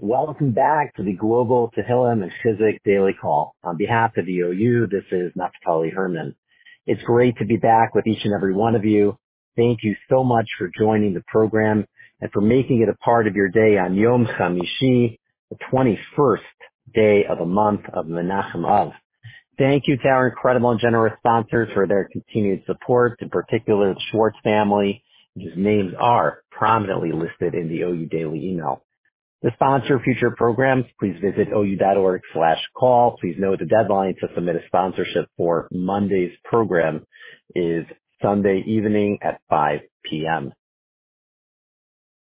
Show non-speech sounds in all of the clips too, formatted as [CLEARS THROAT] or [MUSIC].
Welcome back to the Global Tehillim and Chizuk Daily Call. On behalf of the OU, this is Naftali Herman. It's great to be back with each and every one of you. Thank you so much for joining the program and for making it a part of your day on Yom Chamishi, the 21st day of the month of Menachem Av. Thank you to our incredible and generous sponsors for their continued support, in particular the Schwartz family, whose names are prominently listed in the OU Daily email. To sponsor future programs, please visit ou.org slash call. Please note the deadline to submit a sponsorship for Monday's program is Sunday evening at 5 p.m.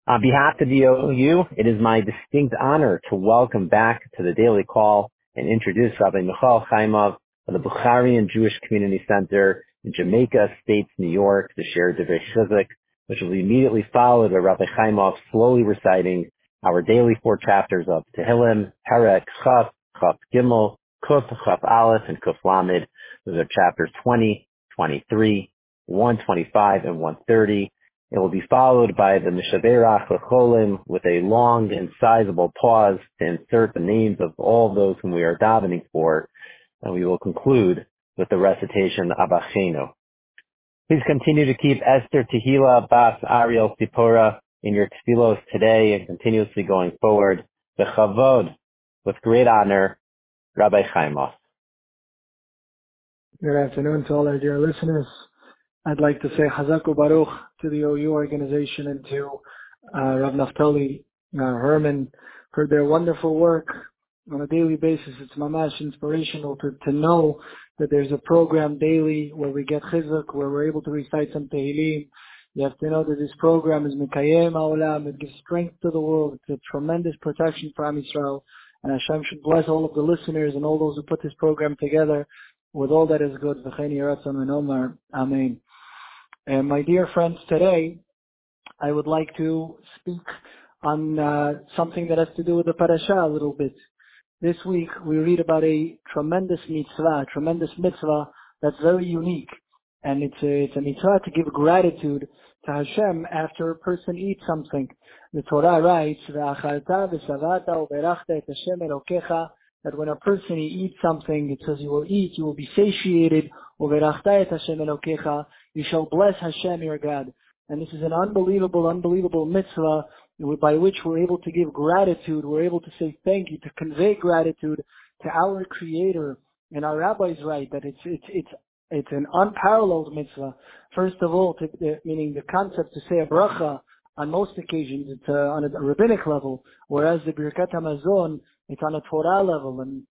On behalf of the OU, it is my distinct honor to welcome back to the Daily Call and introduce Rabbi Michael Chaimov of the Bukharian Jewish Community Center in Jamaica Estates, New York, to share Divrei which will be immediately followed by Rabbi Chaimov slowly reciting our daily four chapters of Tehillim, Perek, Chaf, Chaf Gimel, Kuf, Chaf Aleph, and Kuf Lamed. Those are chapters 20, 23, 125, and 130. It will be followed by the Mishaberach Lecholim with a long and sizable pause to insert the names of all those whom we are davening for, and we will conclude with the recitation of Achenu. Please continue to keep Esther Tehila Bas Ariel Sipora in your tefillos today and continuously going forward. Bechavod, with great honor, Rabbi Chaimov. Good afternoon to all our dear listeners. I'd like to say Hazaku Baruch to the OU organization and to uh, Rav Naftali uh, Herman for their wonderful work on a daily basis. It's mamash inspirational to, to know that there's a program daily where we get chizuk, where we're able to recite some tehillim, you have to know that this program is Mikayem Ha'olam. It gives strength to the world. It's a tremendous protection for Am Yisrael. And Hashem should bless all of the listeners and all those who put this program together with all that is good. Amen. And my dear friends, today I would like to speak on uh, something that has to do with the parasha a little bit. This week we read about a tremendous mitzvah, a tremendous mitzvah that's very unique. And it's a, it's a mitzvah to give gratitude to Hashem after a person eats something. The Torah writes, that when a person eats something, it says you will eat, you will be satiated, you shall bless Hashem your God. And this is an unbelievable, unbelievable mitzvah by which we're able to give gratitude, we're able to say thank you, to convey gratitude to our Creator. And our rabbis write that it's, it's, it's it's an unparalleled mitzvah. First of all, to, uh, meaning the concept to say a bracha on most occasions, it's uh, on a rabbinic level, whereas the Birkat HaMazon, it's on a Torah level. And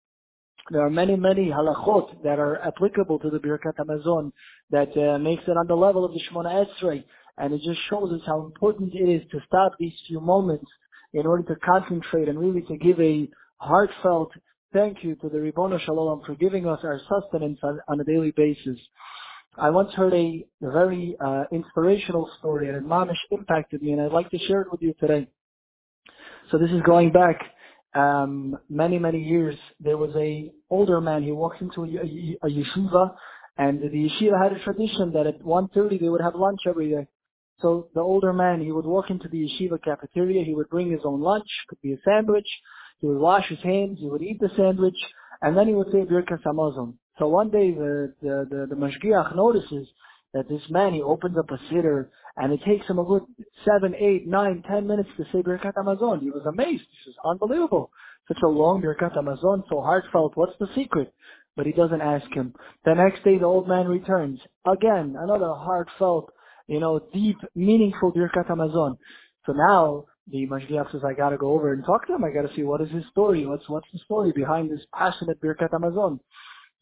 there are many, many halachot that are applicable to the Birkat HaMazon that uh, makes it on the level of the Shemona Esrei. And it just shows us how important it is to stop these few moments in order to concentrate and really to give a heartfelt thank you to the Ribono Shel Olam for giving us our sustenance on, on a daily basis. I once heard a, very uh, inspirational story and it mamish impacted me and I'd like to share it with you today. So this is going back um, many, many years. There was a older man, he walked into a, a, a yeshiva and the yeshiva had a tradition that at 1.30 they would have lunch every day. So the older man, he would walk into the yeshiva cafeteria, he would bring his own lunch, could be a sandwich, he would wash his hands, he would eat the sandwich, and then he would say Birkas Hamazon. So one day the, the, the, the Mashgiach notices that this man, he opens up a siddur, and it takes him a good seven, eight, nine, ten minutes to say Birkat Hamazon. He was amazed. This is unbelievable. Such a long Birkat Hamazon, so heartfelt. What's the secret? But he doesn't ask him. The next day the old man returns. Again, another heartfelt, you know, deep, meaningful Birkat Hamazon. So now the Mashgiach says, I gotta go over and talk to him. I gotta see what is his story. What's, what's the story behind this passionate Birkat Hamazon?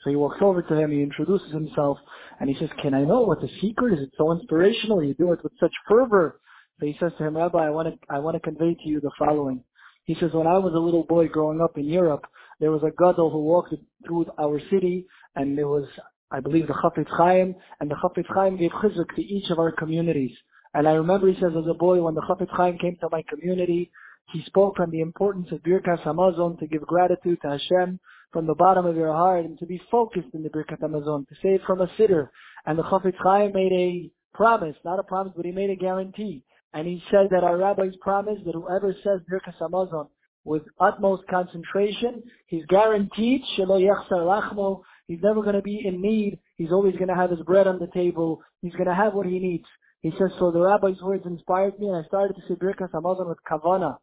So he walks over to him, he introduces himself, and he says, can I know what the secret is? It's so inspirational. You do it with such fervor. So he says to him, Rabbi, I want to, I want to convey to you the following. He says, when I was a little boy growing up in Europe, there was a gadol who walked through our city, and there was, I believe, the Chafetz Chaim, and the Chafetz Chaim gave chizuk to each of our communities. And I remember he says as a boy when the Chafetz Chaim came to my community, he spoke on the importance of Birkat Hamazon to give gratitude to Hashem from the bottom of your heart and to be focused in the Birkat Hamazon, to it from a siddur. And the Chafetz Chaim made a promise, not a promise, but he made a guarantee. And he said that our rabbis promised that whoever says Birkat Hamazon with utmost concentration. He's guaranteed, shelo yachsar lachmo, he's never going to be in need. He's always going to have his bread on the table. He's going to have what he needs. He says, so the rabbi's words inspired me and I started to say Birkas Hamazon with Kavana.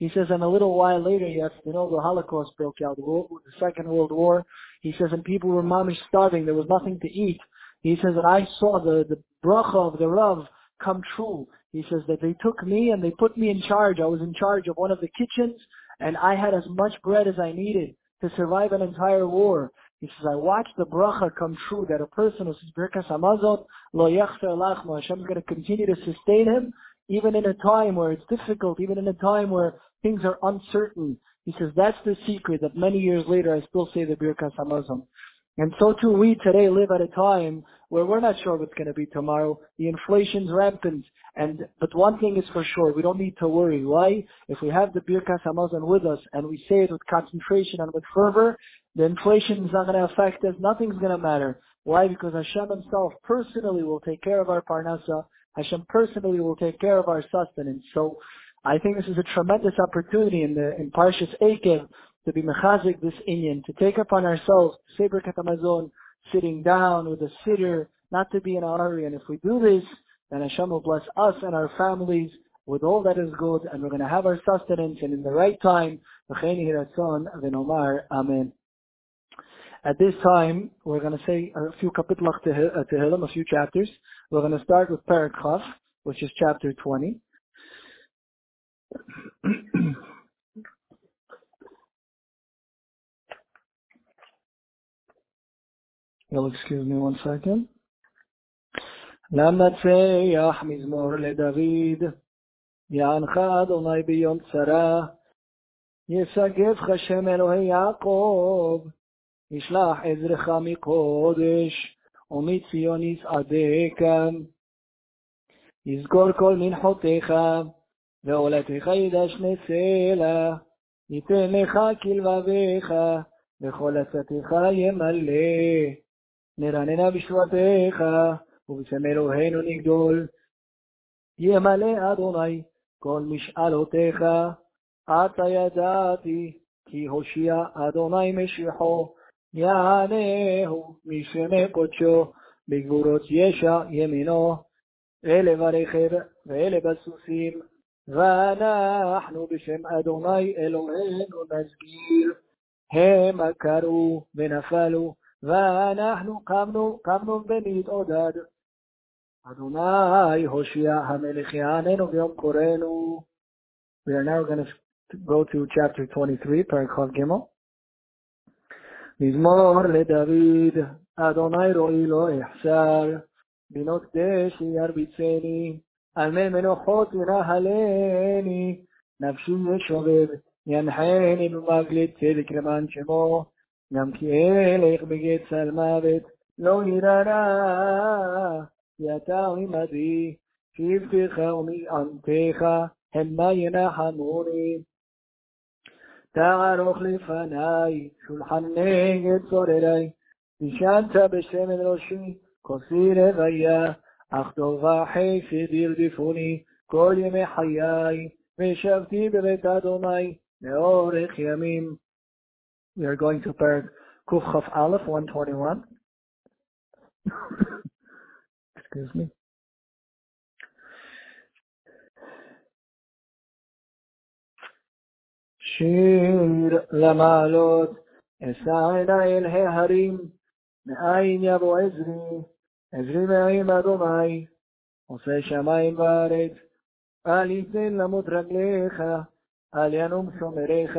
He says, and a little while later, yes, you know, the Holocaust broke out, the, Second World War. He says, and people were mamish starving. There was nothing to eat. He says, and I saw the, the bracha of the Rav come true. He says that they took me and they put me in charge. I was in charge of one of the kitchens and I had as much bread as I needed to survive an entire war. He says, I watched the bracha come true that a person who says Birkas Hamazon, lo yachser lachma, Hashem is going to continue to sustain him even in a time where it's difficult, even in a time where things are uncertain. He says that's the secret that many years later I still say the Birkas Hamazon. And so too we today live at a time where we're not sure what's going to be tomorrow. The inflation's rampant. And, but one thing is for sure, we don't need to worry. Why? If we have the Birkas Hamazon with us and we say it with concentration and with fervor, the inflation is not going to affect us. Nothing's going to matter. Why? Because Hashem himself personally will take care of our parnasa. Hashem personally will take care of our sustenance. So I think this is a tremendous opportunity in the, in Parshas Eikev to be mechazik this inyan, to take upon ourselves, Sefer Katamazon, sitting down with a siddur, not to be in a hurry. And if we do this, then Hashem will bless us and our families with all that is good, and we're going to have our sustenance, and in the right time, Amen. At this time, we're going to say a few kapitlach tehillim, uh, a few chapters. We're going to start with Perek which is chapter 20. [CLEARS THROAT] You'll excuse me one second. למנצח מזמור לדוד, יענך אדוני ביום צרה, יסגבך שם אלוהי יעקב, ישלח עזרך מקודש, ומציון יסעדך, יזכור כל מנחותיך, ועולתך ידשנה סלע, ייתן לך כלבביך, וכל עצתך ימלא. נרננה בשבועתך, ובשם אלוהינו נגדול. ימלא אדוני כל משאלותיך, עתה ידעתי, כי הושיע אדוני משיחו, יענהו משמי קודשו, בגבורות ישע ימינו, אלה ברכב ואלה בסוסים, ואנחנו בשם אדוני אלוהינו נסגיר, המה קראו ונפלו, ואנחנו קמנו, קמנו ונתעודד. אדוני הושיע המלך יעננו ביום קוראנו. We are now going to go to chapter 23, פרק כ"ג. מזמור לדוד, אדוני רואי לא אחסר, בינות דשי ירביצני, על מי מנוחות ינהלני, נפשי ישובב, ינחני במגלת צדק למען שמו, גם כי אלך בגט צל מוות, לא יראה, כי אתה עמדי, שבטך ומענתך, המה ינחמוני. תערוך לפניי, שולחן נגד צוררי, נשנת בשמן ראשי, כוסי רוויה, אך טוב וחסד ירדפוני, כל ימי חיי, וישבתי בבית אדוני, לאורך ימים. We are going to Perek Kuf Chaf Aleph 121. Excuse me. שיר למעלות, אשא עיני אל ההרים, מאין יבוא עזרי, עזרי מאין אדוני, עושה שמיים וארץ, אל יתן למות רגליך, אל ינום שומריך,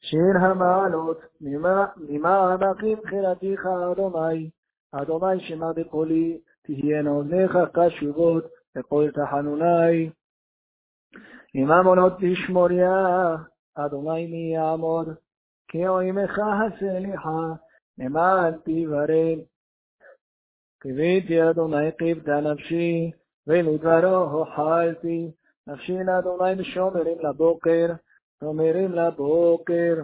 שיר המעלות, ממה עמקים חילתיך אדוני, אדוני שמע בקולי, תהיינה אוזניך קשובות, בכל תחנוני. אם אמונות תשמוריה, אדוני מי יעמוד, כי אוימך הסליחה, למען תברם. קיוויתי אדוני קיוותה נפשי, ולדברו הוחלתי, נפשי לאדוני משומרים לבוקר, שומרים לבוקר.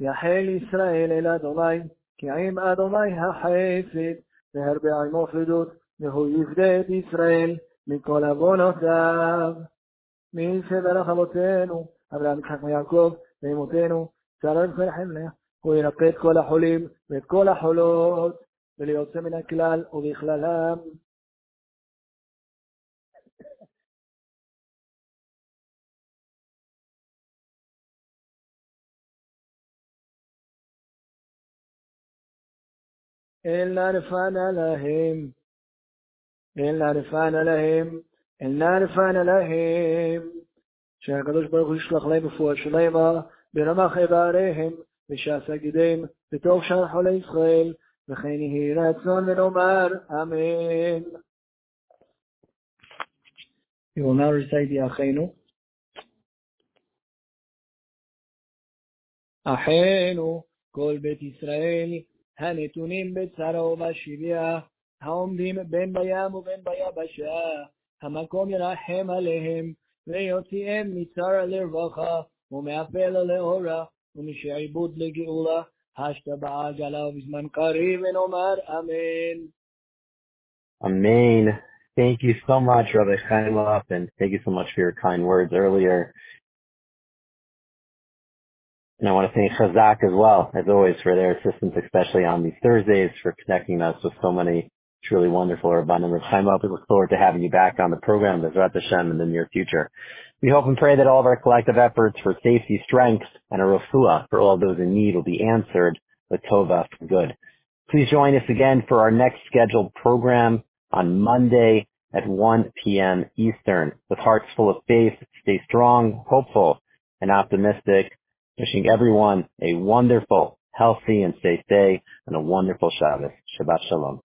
יחל ישראל אל אדוני, כי עם אדוני החסד, והרבה עמו פדות, והוא יפדה את ישראל מכל עוונותיו. מי שברך אבותינו, אברהם יצחק ויעקב, ואמותינו, שרה לפני חמלה, הוא ינקה את כל החולים ואת כל החולות, וליוצא מן הכלל ובכללם. אל נרפנה להם, אל נרפנה להם, אל נרפנה להם, שהקדוש ברוך הוא ישלח להם רפואה שלמה, ברמח איבריהם, ושעשה גידיהם, בתוך שאר חולי ישראל, וכן יהי רצון ונאמר אמן. We will now recite the אחינו. אחינו, כל בית ישראל, הנתונים בצרה ובשביה, העומדים בין בים ובין ביבשה, המקום ירחם עליהם, ויוציאם מצרה לרווחה, ומאפלה לאורה, ומשעבוד לגאולה, השתה בעגלה ובזמן קריב, ונאמר אמן. Amen. Thank you so much, Rabbi Chaimov, and thank you so much for your kind words earlier. And I want to thank Chazak as well, as always, for their assistance, especially on these Thursdays, for connecting us with so many truly wonderful Rabbanim. Rabbi Chaimov, we look forward to having you back on the program, Bezrat Hashem, in the near future. We hope and pray that all of our collective efforts for safety, strength, and a refuah for all those in need will be answered with tova for good. Please join us again for our next scheduled program on Monday at 1 p.m. Eastern. With hearts full of faith, stay strong, hopeful, and optimistic. Wishing everyone a wonderful, healthy, and safe day and a wonderful Shabbos. Shabbat Shalom.